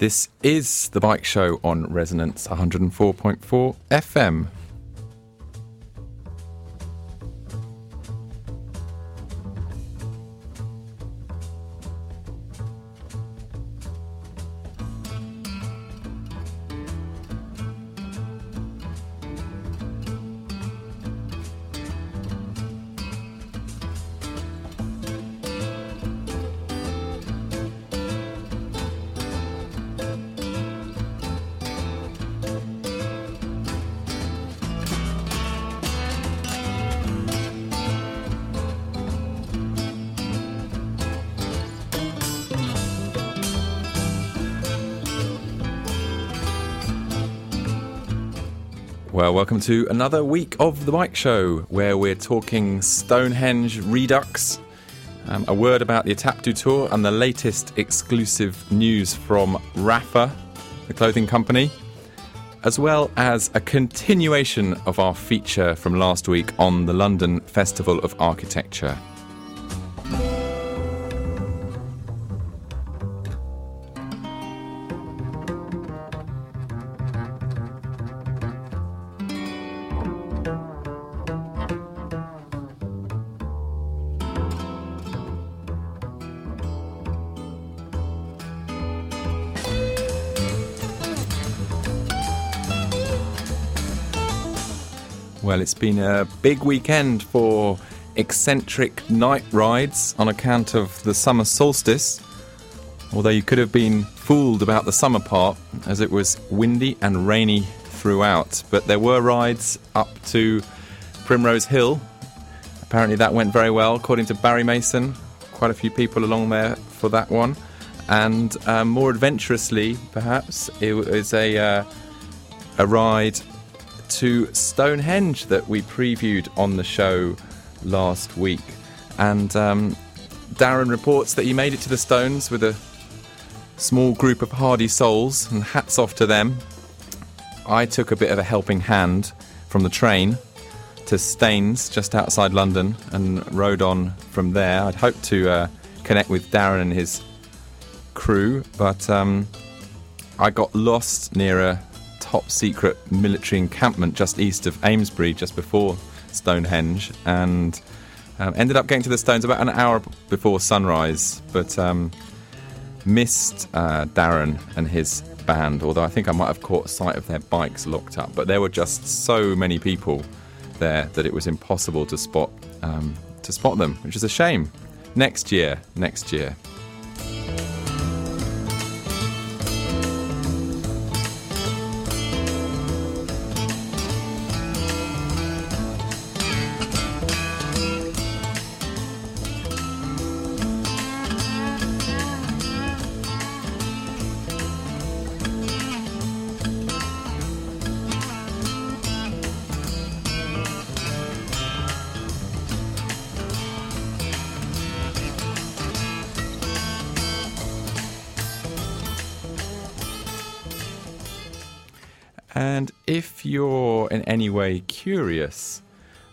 This is the bike show on Resonance 104.4 FM. Welcome to another week of the Bike Show where we're talking Stonehenge Redux, um, a word about the Etape du Tour, and the latest exclusive news from Rapha, the clothing company, as well as a continuation of our feature from last week on the London Festival of Architecture. Well, it's been a big weekend for eccentric night rides on account of the summer solstice. Although you could have been fooled about the summer part, as it was windy and rainy throughout. But there were rides up to Primrose Hill. Apparently, that went very well, according to Barry Mason. Quite a few people along there for that one. And um, more adventurously, perhaps, it was a, uh, a ride to Stonehenge that we previewed on the show last week. And um, Darren reports that he made it to the Stones with a small group of hardy souls, and hats off to them. I took a bit of a helping hand from the train to Staines, just outside London, and rode on from there. I'd hoped to uh, connect with Darren and his crew, but um, I got lost near a top secret military encampment just east of Amesbury, just before Stonehenge, and um, ended up getting to the Stones about an hour before sunrise, but um, missed uh, Darren and his band. Although I think I might have caught sight of their bikes locked up, but there were just so many people there that it was impossible to spot um, to spot them, which is a shame. Next year, next year. Way curious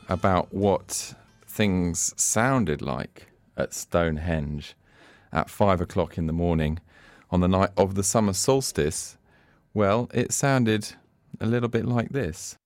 about what things sounded like at Stonehenge at five o'clock in the morning on the night of the summer solstice, well, it sounded a little bit like this.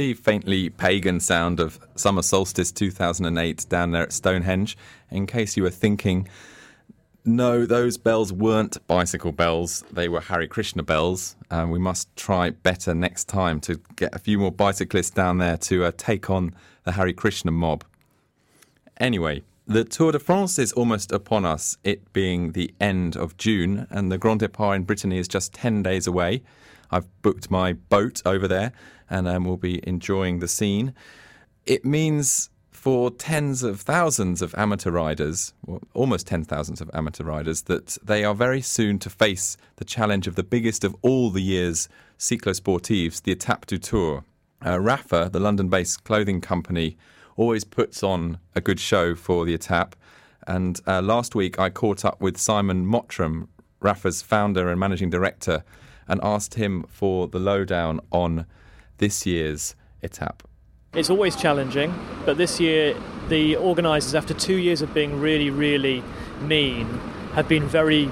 The faintly pagan sound of Summer Solstice 2008 down there at Stonehenge. In case you were thinking, no, those bells weren't bicycle bells, they were Hare Krishna bells. Uh, we must try better next time to get a few more bicyclists down there to uh, take on the Hare Krishna mob. Anyway, the Tour de France is almost upon us, it being the end of June, and the Grand Depart in Brittany is just 10 days away. I've booked my boat over there and um, we'll be enjoying the scene. It means for tens of thousands of amateur riders, well, almost ten thousands of amateur riders, that they are very soon to face the challenge of the biggest of all the year's cyclosportives, the Etape du Tour. Uh, Rapha, the London based clothing company, always puts on a good show for the Etape. And uh, last week I caught up with Simon Mottram, Rapha's founder and managing director, and asked him for the lowdown on this year's Etape. It's always challenging, but this year the organisers, after two years of being really, really mean, have been very,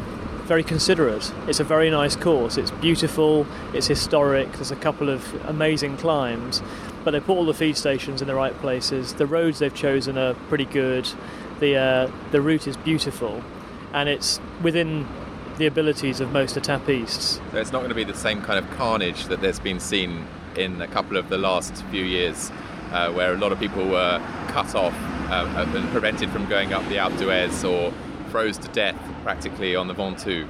very considerate. It's a very nice course. It's beautiful. It's historic. There's a couple of amazing climbs, but they put all the feed stations in the right places. The roads they've chosen are pretty good. The uh, the route is beautiful, and it's within the abilities of most etappistes. So it's not going to be the same kind of carnage that there's been seen in a couple of the last few years uh, where a lot of people were cut off uh, and prevented from going up the Alpe d'Huez or froze to death practically on the Ventoux.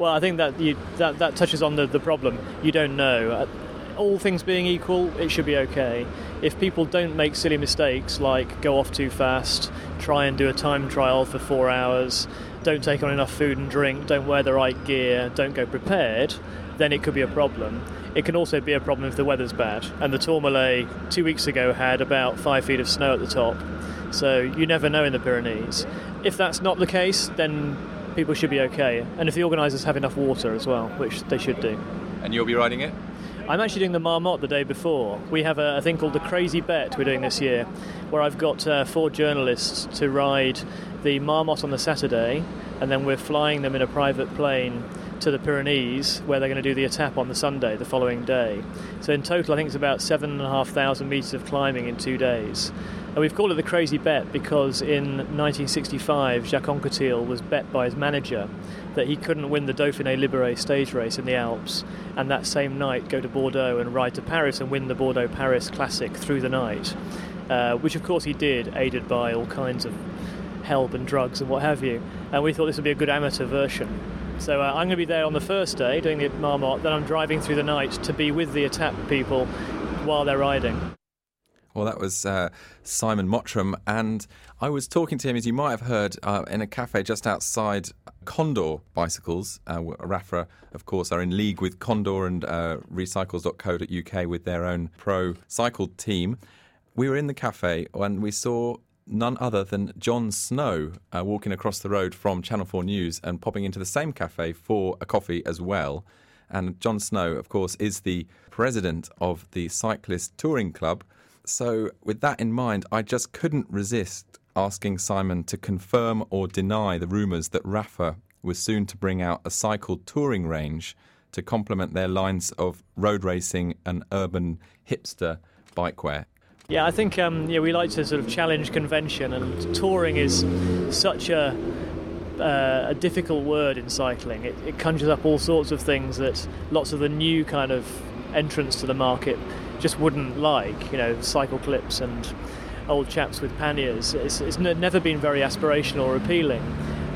Well, I think that you, that, that touches on the, the problem. You don't know. All things being equal, it should be okay. If people don't make silly mistakes like go off too fast, try and do a time trial for four hours, don't take on enough food and drink, don't wear the right gear, don't go prepared, then it could be a problem. It can also be a problem if the weather's bad. And the Tourmalet two weeks ago had about five feet of snow at the top. So you never know in the Pyrenees. If that's not the case, then people should be okay. And if the organisers have enough water as well, which they should do. And you'll be riding it? I'm actually doing the Marmotte the day before. We have a, a thing called the Crazy Bet we're doing this year, where I've got uh, four journalists to ride the Marmotte on the Saturday, and then we're flying them in a private plane to the Pyrenees, where they're going to do the Etape on the Sunday, the following day. So in total, I think it's about seven and a half thousand meters of climbing in two days. And we've called it the crazy bet because in 1965, Jacques Anquetil was bet by his manager that he couldn't win the Dauphiné Libéré stage race in the Alps, and that same night go to Bordeaux and ride to Paris and win the Bordeaux Paris Classic through the night, uh, which of course he did, aided by all kinds of help and drugs and what have you. And we thought this would be a good amateur version. So uh, I'm going to be there on the first day doing the Marmotte, then I'm driving through the night to be with the Etape people while they're riding. Well, that was uh, Simon Mottram, and I was talking to him, as you might have heard, uh, in a cafe just outside Condor Bicycles. Uh, Rapha, of course, are in league with Condor and uh, Recycles.co.uk with their own pro cycle team. We were in the cafe and we saw none other than Jon Snow uh, walking across the road from Channel 4 News and popping into the same cafe for a coffee as well. And Jon Snow, of course, is the president of the Cyclist Touring Club. So, with that in mind, I just couldn't resist asking Simon to confirm or deny the rumours that Rapha was soon to bring out a cycle touring range to complement their lines of road racing and urban hipster bikewear. Yeah, I think um, yeah, we like to sort of challenge convention, and touring is such a uh, a difficult word in cycling. It, it, conjures up all sorts of things that lots of the new kind of entrants to the market just wouldn't like. You know, cycle clips and old chaps with panniers. It's, it's never been very aspirational or appealing.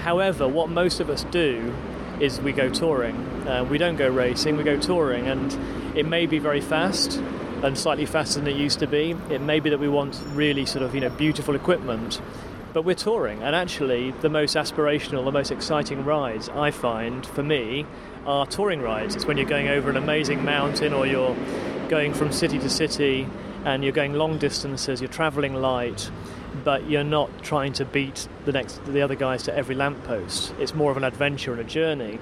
However, what most of us do is we go touring. Uh, we don't go racing, we go touring, and it may be very fast and slightly faster than it used to be. It may be that we want really sort of you know beautiful equipment, but we're touring, and actually the most aspirational, the most exciting rides I find for me are touring rides. It's when you're going over an amazing mountain or you're going from city to city and you're going long distances, you're traveling light, but you're not trying to beat the next the other guys to every lamppost. It's more of an adventure and a journey.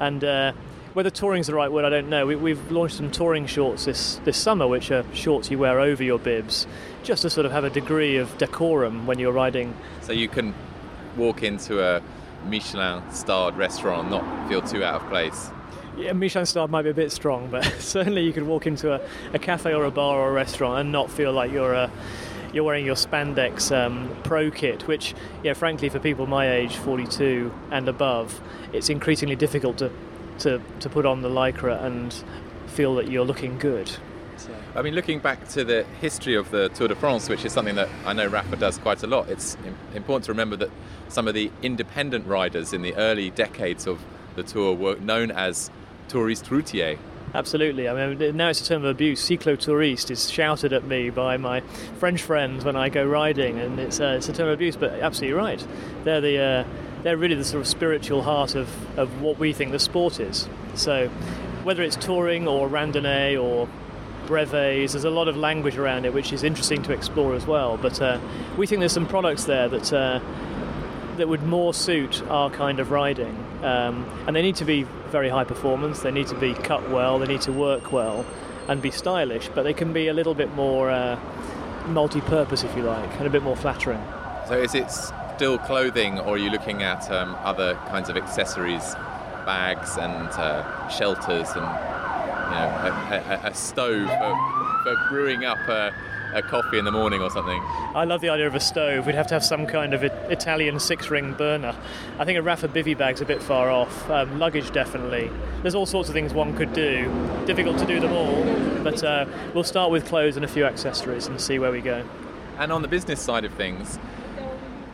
And uh, whether touring's the right word, I don't know. We, have launched some touring shorts this, this summer, which are shorts you wear over your bibs, just to sort of have a degree of decorum when you're riding. So you can walk into a Michelin starred restaurant and not feel too out of place. Yeah, Michelin star might be a bit strong, but certainly you could walk into a, a cafe or a bar or a restaurant and not feel like you're a you're wearing your spandex um, pro kit, which, yeah, frankly, for people my age, 42 and above, it's increasingly difficult to to, to put on the lycra and feel that you're looking good. So. I mean, looking back to the history of the Tour de France, which is something that I know Rapha does quite a lot, it's important to remember that some of the independent riders in the early decades of the Tour were known as touristes routier. Absolutely. I mean, now it's a term of abuse. Cyclotouriste is shouted at me by my French friends when I go riding, and it's, uh, it's a term of abuse. But absolutely right. They're the uh, they're really the sort of spiritual heart of, of what we think the sport is. So, whether it's touring or randonnée or brevets, there's a lot of language around it, which is interesting to explore as well. But uh, we think there's some products there that uh, that would more suit our kind of riding. Um, and they need to be very high performance, they need to be cut well, they need to work well and be stylish, but they can be a little bit more uh, multi purpose, if you like, and a bit more flattering. So is it still clothing, or are you looking at um, other kinds of accessories, bags and uh, shelters and you know, a, a, a stove for, for brewing up a a coffee in the morning or something. I love the idea of a stove. We'd have to have some kind of Italian six ring burner. I think a Rapha bivy bag's a bit far off. Um, luggage, definitely. There's all sorts of things one could do. Difficult to do them all, but uh, we'll start with clothes and a few accessories and see where we go. And on the business side of things,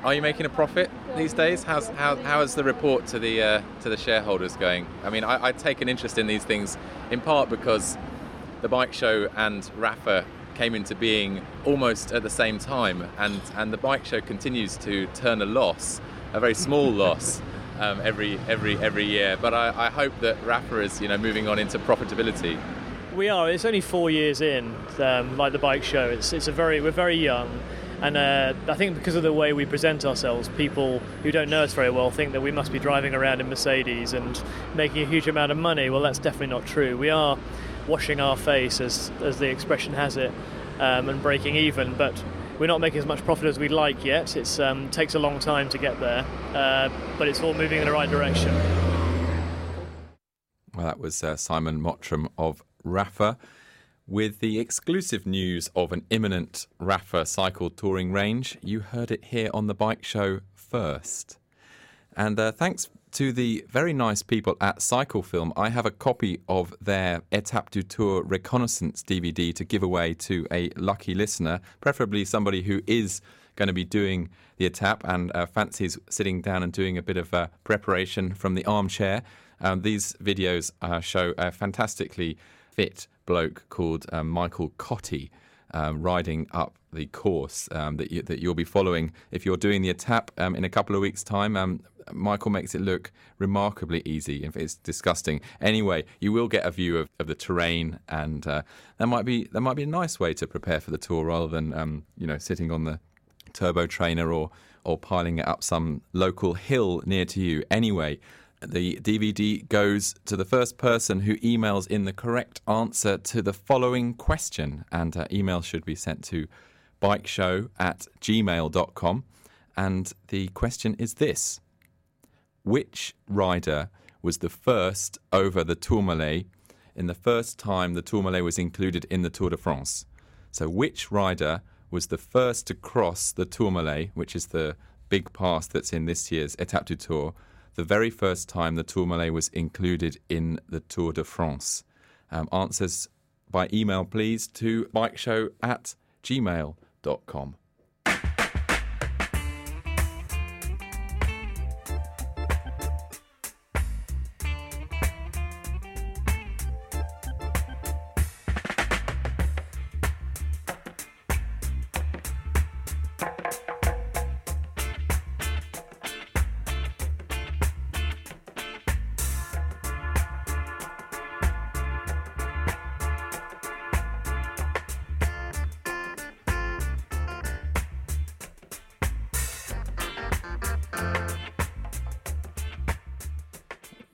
are you making a profit these days? How's, how, how is the report to the uh, to the shareholders going? I mean, I, I, take an interest in these things in part because the bike show and Rapha came into being almost at the same time, and, and the bike show continues to turn a loss, a very small loss. Um, every every every year, but I, I hope that Rapha is you know moving on into profitability. We are. It's only four years in, um, like the bike show. It's it's a very we're very young, and uh, I think because of the way we present ourselves, people who don't know us very well think that we must be driving around in Mercedes and making a huge amount of money. Well, that's definitely not true. We are washing our face, as, as the expression has it, um, and breaking even. But we're not making as much profit as we'd like yet. It um, takes a long time to get there, uh, but it's all moving in the right direction. Well, that was uh, Simon Mottram of Rapha with the exclusive news of an imminent Rapha cycle touring range. You heard it here on the bike show first. And uh, thanks to the very nice people at Cycle Film, I have a copy of their Etape du Tour Reconnaissance DVD to give away to a lucky listener, preferably somebody who is going to be doing the Etape and uh, fancies sitting down and doing a bit of uh, preparation from the armchair. Um, these videos uh, show a fantastically fit bloke called um, Michael Cotty. Um, riding up the course um, that, you, that you'll be following if you're doing the Etape um, in a couple of weeks' time. Um, Michael makes it look remarkably easy. It's disgusting. Anyway, you will get a view of, of the terrain, and uh, that might be that might be a nice way to prepare for the tour rather than um, you know sitting on the turbo trainer or or piling it up some local hill near to you. Anyway. The DVD goes to the first person who emails in the correct answer to the following question, and uh, email should be sent to bikeshow at gmail.com. And the question is this which rider was the first over the Tourmalet in the first time the Tourmalet was included in the Tour de France. So, which rider was the first to cross the Tourmalet, which is the big pass that's in this year's Etape du Tour, the very first time the Tourmalet was included in the Tour de France? Um, answers by email, please, to bikeshow at gmail.com dot com.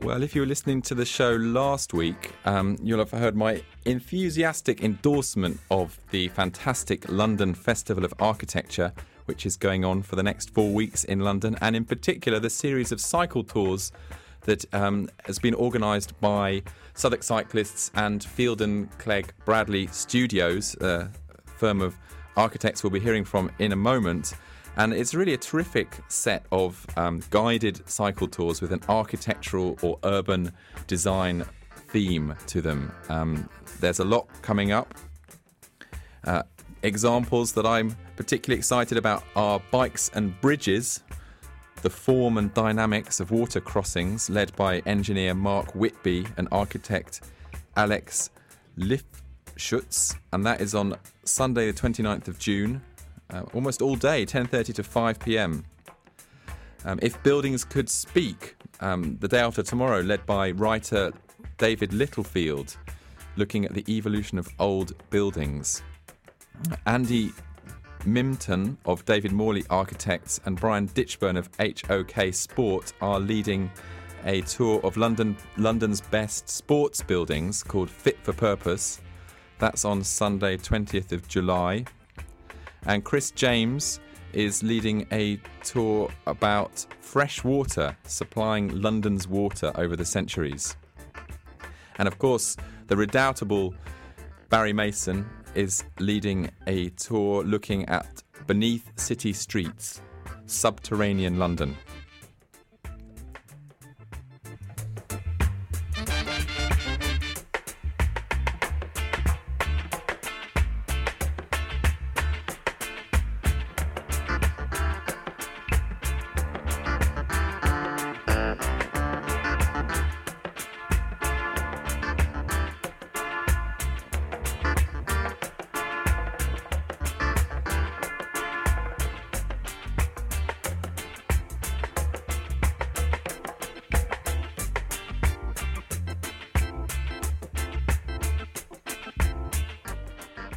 Well, if you were listening to the show last week, um, you'll have heard my enthusiastic endorsement of the fantastic London Festival of Architecture, which is going on for the next four weeks in London, and in particular the series of cycle tours that um, has been organised by Southwark Cyclists and Feilden Clegg Bradley Studios, a firm of architects we'll be hearing from in a moment. And it's really a terrific set of um, guided cycle tours with an architectural or urban design theme to them. Um, there's a lot coming up. Uh, examples that I'm particularly excited about are bikes and bridges, the form and dynamics of water crossings, led by engineer Mark Whitby and architect Alex Lifschutz, and that is on Sunday, the 29th of June, uh, almost all day, 10:30 to 5 p.m. Um, if buildings could speak, um, the day after tomorrow, led by writer David Littlefield, looking at the evolution of old buildings. Andy Mimpton of David Morley Architects and Brian Ditchburn of HOK Sport are leading a tour of London London's best sports buildings called Fit for Purpose. That's on Sunday, 20th of July. And Chris James is leading a tour about fresh water supplying London's water over the centuries. And of course, the redoubtable Barry Mason is leading a tour looking at beneath city streets, subterranean London.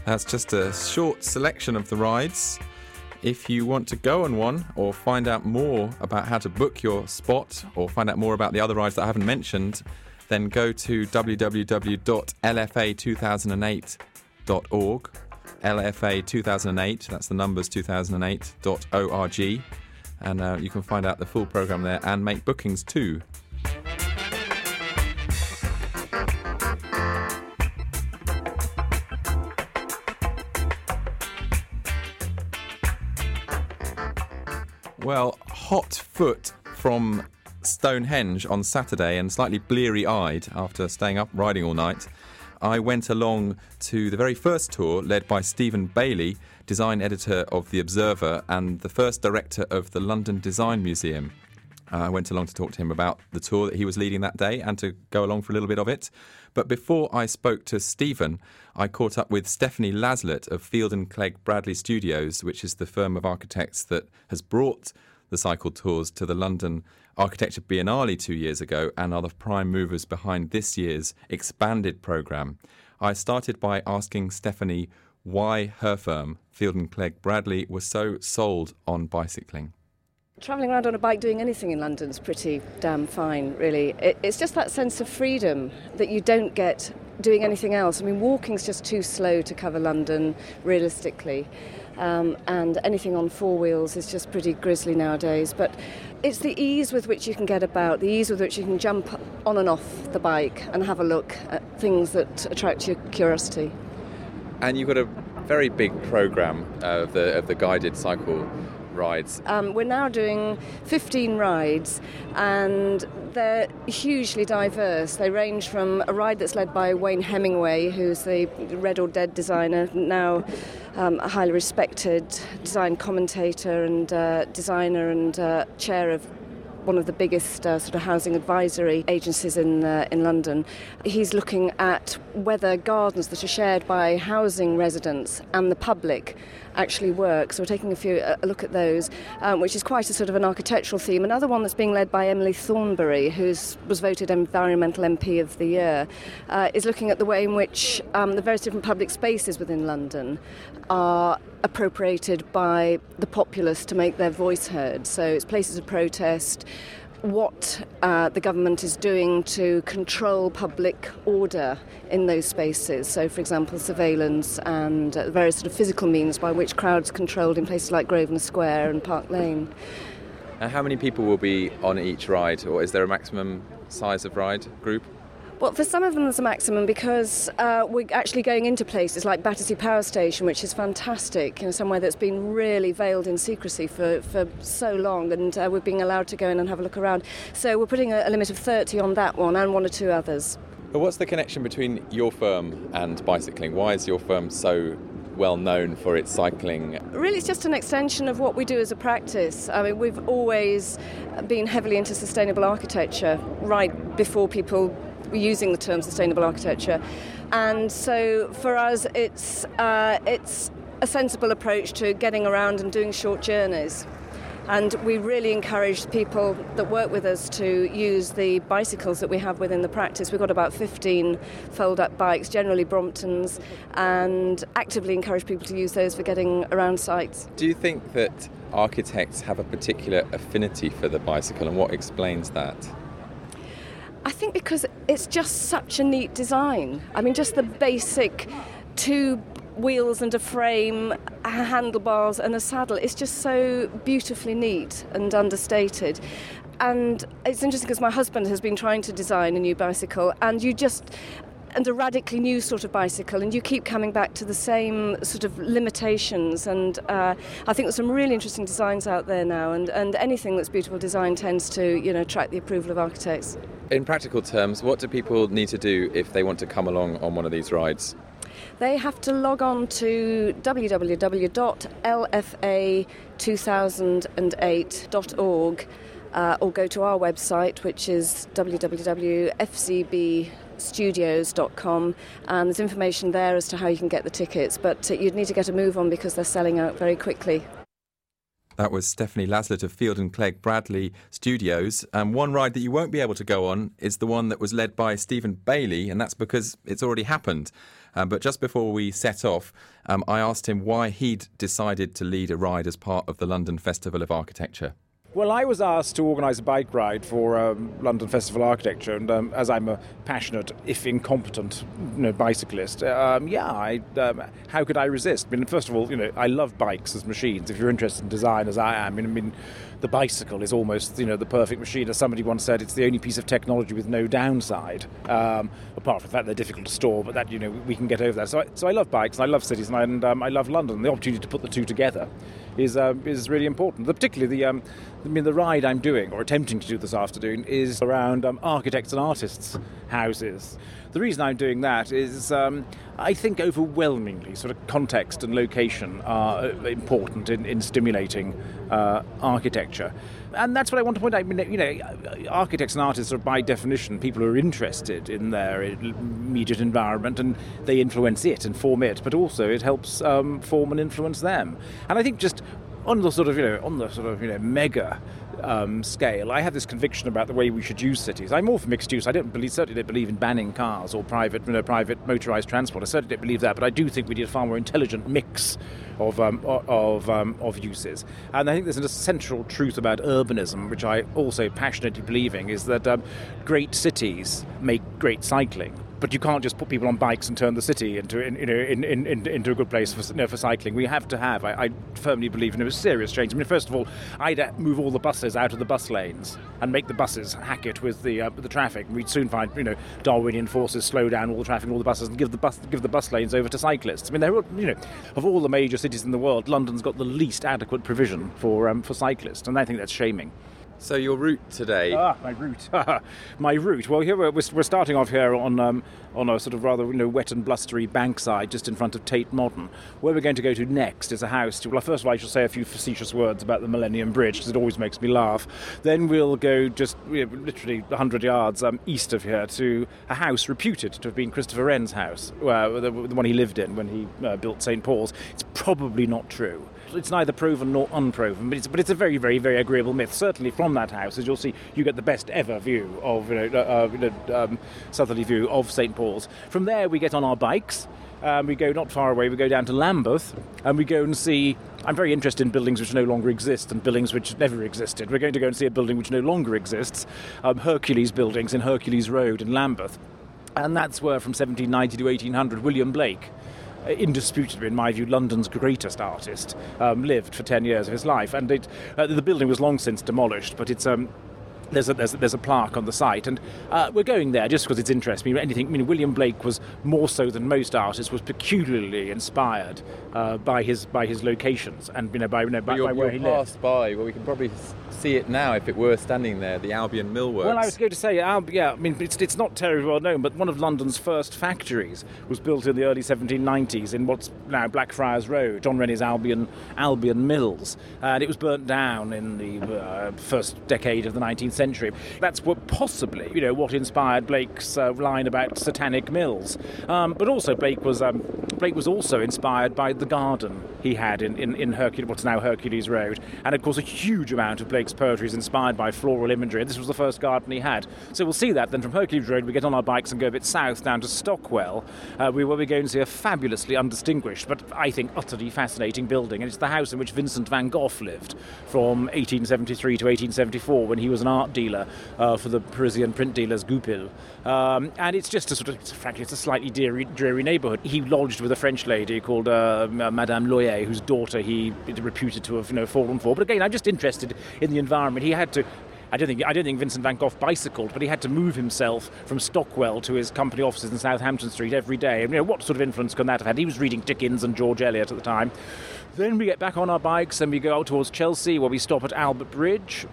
That's just a short selection of the rides. If you want to go on one or find out more about how to book your spot or find out more about the other rides that I haven't mentioned, then go to www.lfa2008.org. LFA2008, that's the numbers 2008.org. And uh, you can find out the full program there and make bookings too. Foot from Stonehenge on Saturday and slightly bleary eyed after staying up riding all night. I went along to the very first tour led by Stephen Bayley, design editor of The Observer and the first director of the London Design Museum. Uh, I went along to talk to him about the tour that he was leading that day and to go along for a little bit of it. But before I spoke to Stephen, I caught up with Stephanie Laslett of Feilden Clegg Bradley Studios, which is the firm of architects that has brought the cycle tours to the London Architecture Biennale two years ago and are the prime movers behind this year's expanded programme. I started by asking Stephanie why her firm, Feilden Clegg Bradley, was so sold on bicycling. Travelling around on a bike doing anything in London is pretty damn fine, really. It, it's just that sense of freedom that you don't get doing anything else. I mean, walking's just too slow to cover London realistically, um, and anything on four wheels is just pretty grisly nowadays. But it's the ease with which you can get about, the ease with which you can jump on and off the bike and have a look at things that attract your curiosity. And you've got a very big programme of the of the guided cycle rides? Um, we're now doing 15 rides and they're hugely diverse. They range from a ride that's led by Wayne Hemingway, who's the Red or Dead designer, now um, a highly respected design commentator and uh, designer and uh, chair of one of the biggest uh, sort of housing advisory agencies in uh, in London. He's looking at whether gardens that are shared by housing residents and the public actually work. So we're taking a few a look at those, um, which is quite a sort of an architectural theme. Another one that's being led by Emily Thornberry, who was voted Environmental MP of the Year, uh, is looking at the way in which um, the various different public spaces within London are appropriated by the populace to make their voice heard. So it's places of protest what uh, the government is doing to control public order in those spaces. So, for example, surveillance and uh, various sort of physical means by which crowds controlled in places like Grosvenor Square and Park Lane. And how many people will be on each ride, or is there a maximum size of ride group? Well, for some of them, there's a maximum because uh, we're actually going into places like Battersea Power Station, which is fantastic, you know, somewhere that's been really veiled in secrecy for, for so long, and uh, we're being allowed to go in and have a look around. So we're putting a, a limit of 30 on that one and one or two others. But what's the connection between your firm and bicycling? Why is your firm so well known for its cycling? Really, it's just an extension of what we do as a practice. I mean, we've always been heavily into sustainable architecture right before people using the term sustainable architecture. And so for us, it's, uh, it's a sensible approach to getting around and doing short journeys. And we really encourage people that work with us to use the bicycles that we have within the practice. We've got about 15 fold up bikes, generally Bromptons, and actively encourage people to use those for getting around sites. Do you think that architects have a particular affinity for the bicycle and what explains that? I think because it's just such a neat design. I mean, just the basic two wheels and a frame, handlebars and a saddle. It's just so beautifully neat and understated. And it's interesting because my husband has been trying to design a new bicycle, and you just and a radically new sort of bicycle, and you keep coming back to the same sort of limitations. And uh, I think there's some really interesting designs out there now, and, and anything that's beautiful design tends to you know attract the approval of architects. In practical terms, what do people need to do if they want to come along on one of these rides? they have to log on to www.lfa2008.org uh, or go to our website, which is www.fcbstudios.com, and there's information there as to how you can get the tickets. But uh, you'd need to get a move on because they're selling out very quickly. That was Stephanie Laslett of Feilden Clegg Bradley Studios. And one ride that you won't be able to go on is the one that was led by Stephen Bayley, and that's because it's already happened. Um, but just before we set off, um, I asked him why he'd decided to lead a ride as part of the London Festival of Architecture. Well, I was asked to organise a bike ride for um, London Festival Architecture, and um, as I'm a passionate, if incompetent, you know, bicyclist, um, yeah, I, um, how could I resist? I mean, first of all, you know, I love bikes as machines. If you're interested in design, as I am, I mean, I mean the bicycle is almost, you know, the perfect machine. As somebody once said, it's the only piece of technology with no downside. Um, apart from the fact they're difficult to store, but that you know we can get over that. So, I, so I love bikes and I love cities and I, and, um, I love London. The opportunity to put the two together is uh, is really important. Particularly the um, I mean the ride I'm doing or attempting to do this afternoon is around um, architects and artists' houses. The reason I'm doing that is um, I think overwhelmingly sort of context and location are uh, important in, in stimulating uh, architecture. And that's what I want to point out. I mean, you know, architects and artists are by definition people who are interested in their immediate environment and they influence it and form it, but also it helps um, form and influence them. And I think just on the sort of you know on the sort of you know mega um, scale, I have this conviction about the way we should use cities. I'm all for mixed use. I don't believe, certainly don't believe in banning cars or private, you know, private motorised transport. I certainly don't believe that. But I do think we need a far more intelligent mix of um, of um, of uses. And I think there's a central truth about urbanism, which I also passionately believe in, is that um, great cities make great cycling but you can't just put people on bikes and turn the city into you know in, in, in, into a good place for, you know, for cycling. We have to have. I, I, firmly believe in a serious change. I mean, first of all, I'd move all the buses out of the bus lanes and make the buses hack it with the uh, the traffic. We'd soon find you know Darwinian forces slow down all the traffic, all the buses, and give the bus give the bus lanes over to cyclists. I mean, they're you know of all the major cities in the world, London's got the least adequate provision for um, for cyclists, and I think that's shaming. So your route today? Ah, my route. my route. Well, here we're, we're starting off here on um, on a sort of rather you know wet and blustery bankside just in front of Tate Modern. Where we're going to go to next is a house. To, well, first of all, I shall say a few facetious words about the Millennium Bridge because it always makes me laugh. Then we'll go just you know, literally 100 yards um, east of here to a house reputed to have been Christopher Wren's house, uh, the, the, one he lived in when he uh, built St Paul's. It's probably not true it's neither proven nor unproven, but it's, but it's a very, very, very agreeable myth. Certainly from that house, as you'll see, you get the best ever view of, you know, uh, you know um, southerly view of St Paul's. From there, we get on our bikes. Um, we go not far away, we go down to Lambeth, and we go and see. I'm very interested in buildings which no longer exist and buildings which never existed. We're going to go and see a building which no longer exists um, Hercules buildings in Hercules Road in Lambeth. And that's where, from 1790 to 1800, William Blake uh, indisputably, in my view, London's greatest artist, um, lived for 10 years of his life. And it, uh, the building was long since demolished, but it's um, there's a, there's, a, there's a plaque on the site, and uh, we're going there just because it's interesting. I mean, anything. I mean, William Blake was more so than most artists was peculiarly inspired uh, by his by his locations and you know by, you know, by, by where he lived. by. Well, we can probably see it now if it were standing there. The Albion Millworks. Well, I was going to say, yeah. I mean, it's it's not terribly well known, but one of London's first factories was built in the early 1790s in what's now Blackfriars Road, John Rennie's Albion Albion Mills, and it was burnt down in the uh, first decade of the 19th century. That's what possibly, you know, what inspired Blake's uh, line about satanic mills. Um, but also Blake was um, Blake was also inspired by the garden he had in, in, in Hercules, what's now Hercules Road. And of course, a huge amount of Blake's poetry is inspired by floral imagery. This was the first garden he had. So we'll see that then from Hercules Road, we get on our bikes and go a bit south down to Stockwell, uh, where we're going to see a fabulously undistinguished, but I think utterly fascinating building. And it's the house in which Vincent van Gogh lived from 1873 to 1874 when he was an art dealer uh, for the Parisian print dealers Goupil. Um, and it's just a sort of, it's, frankly, it's a slightly dreary, dreary neighbourhood. He lodged with a French lady called uh, Madame Loyer, whose daughter he reputed to have you know, fallen for. But again, I'm just interested in the environment. He had to I don't think I don't think Vincent van Gogh bicycled, but he had to move himself from Stockwell to his company offices in Southampton Street every day. And, you know, what sort of influence can that have had? He was reading Dickens and George Eliot at the time. Then we get back on our bikes and we go out towards Chelsea, where we stop at Albert Bridge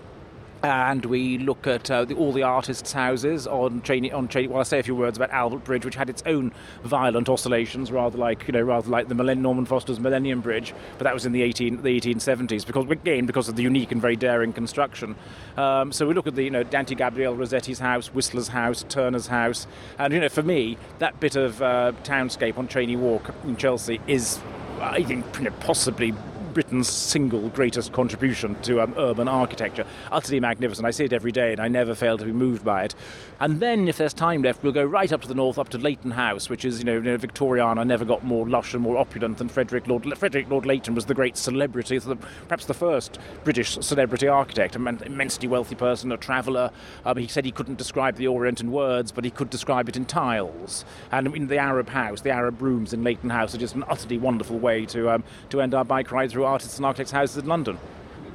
and we look at uh, the, all the artists' houses on training. On training, well, I say a few words about Albert Bridge, which had its own violent oscillations, rather like you know, rather like the Millennium, Norman Foster's Millennium Bridge, but that was in the 18 the 1870s because again because of the unique and very daring construction. Um, so we look at the you know Dante Gabriel Rossetti's house, Whistler's house, Turner's house, and you know for me that bit of uh, townscape on Cheyne Walk in Chelsea is I think possibly Britain's single greatest contribution to um, urban architecture. Utterly magnificent. I see it every day and I never fail to be moved by it. And then, if there's time left, we'll go right up to the north, up to Leighton House, which is, you know, Victoriana never got more lush and more opulent than Frederick Lord, Frederick Lord Leighton was the great celebrity, perhaps the first British celebrity architect, an immensely wealthy person, a traveller. Um, he said he couldn't describe the Orient in words, but he could describe it in tiles. And in the Arab house, the Arab rooms in Leighton House are just an utterly wonderful way to, um, to end our bike ride through artists and architects' houses in London.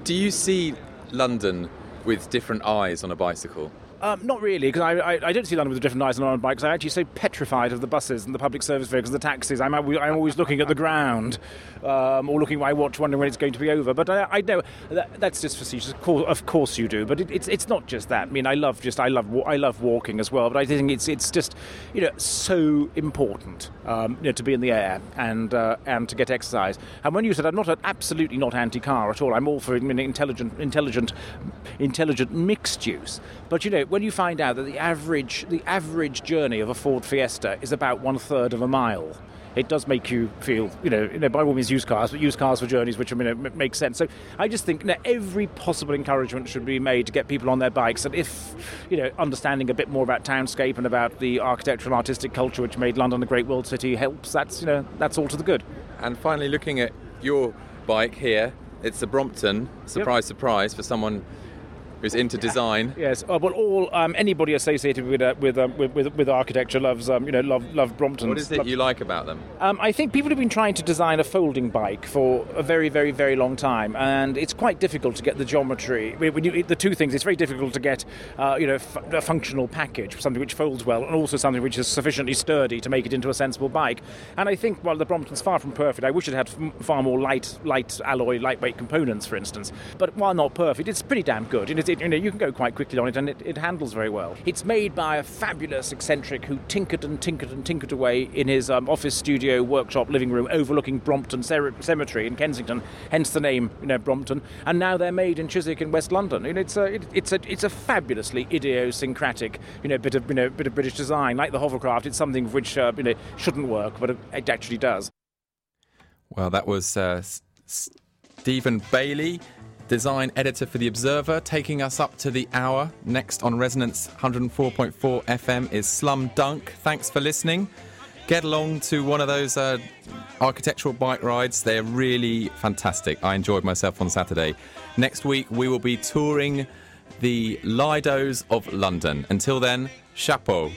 Do you see London with different eyes on a bicycle? Um, not really, because I, I, I, don't see London with a different eyes on bikes. I'm actually so petrified of the buses and the public service vehicles, the taxis. I'm, I'm always looking at the ground um, or looking at my watch, wondering when it's going to be over. But I, I know that, that's just facetious. Of course, of course you do. But it, it's it's not just that. I mean, I love just I love I love walking as well. But I think it's it's just you know so important um, you know, to be in the air and uh, and to get exercise. And when you said I'm not absolutely not anti-car at all. I'm all for intelligent intelligent intelligent mixed use. But you know when you find out that the average the average journey of a Ford Fiesta is about one third of a mile, it does make you feel, you know, you know, by all means use cars, but use cars for journeys which I mean it makes sense. So I just think you know, every possible encouragement should be made to get people on their bikes, and if you know, understanding a bit more about townscape and about the architectural and artistic culture which made London a great world city helps. That's you know, that's all to the good. And finally, looking at your bike here, it's a Brompton. Surprise, yep. surprise for someone who's into design. Yes, uh, well, all um, anybody associated with, uh, with, um, with, with with architecture loves um, you know love love Brompton. What is it you like about them? Um, I think people have been trying to design a folding bike for a very very very long time, and it's quite difficult to get the geometry. When you, the two things, it's very difficult to get uh, you know f- a functional package, something which folds well, and also something which is sufficiently sturdy to make it into a sensible bike. And I think while the Brompton's far from perfect, I wish it had far more light light alloy lightweight components, for instance. But while not perfect, it's pretty damn good. It, it, you know, you can go quite quickly on it, and it, it handles very well. It's made by a fabulous eccentric who tinkered and tinkered and tinkered away in his um, office studio, workshop, living room overlooking Brompton Cemetery in Kensington, hence the name, you know, Brompton. And now they're made in Chiswick in West London. And it's a, it, it's a, it's a fabulously idiosyncratic, you know, bit of, you know, bit of British design. Like the hovercraft, it's something which, uh, you know, shouldn't work, but it actually does. Well, that was uh, Stephen Bayley design editor for The Observer, taking us up to the hour. Next on Resonance 104.4 FM is Slum Dunk. Thanks for listening. Get along to one of those uh, architectural bike rides. They're really fantastic. I enjoyed myself on Saturday. Next week, we will be touring the Lidos of London. Until then, chapeau.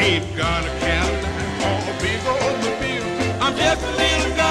Ain't got a cat, all the people on the field. I'm just a little guy.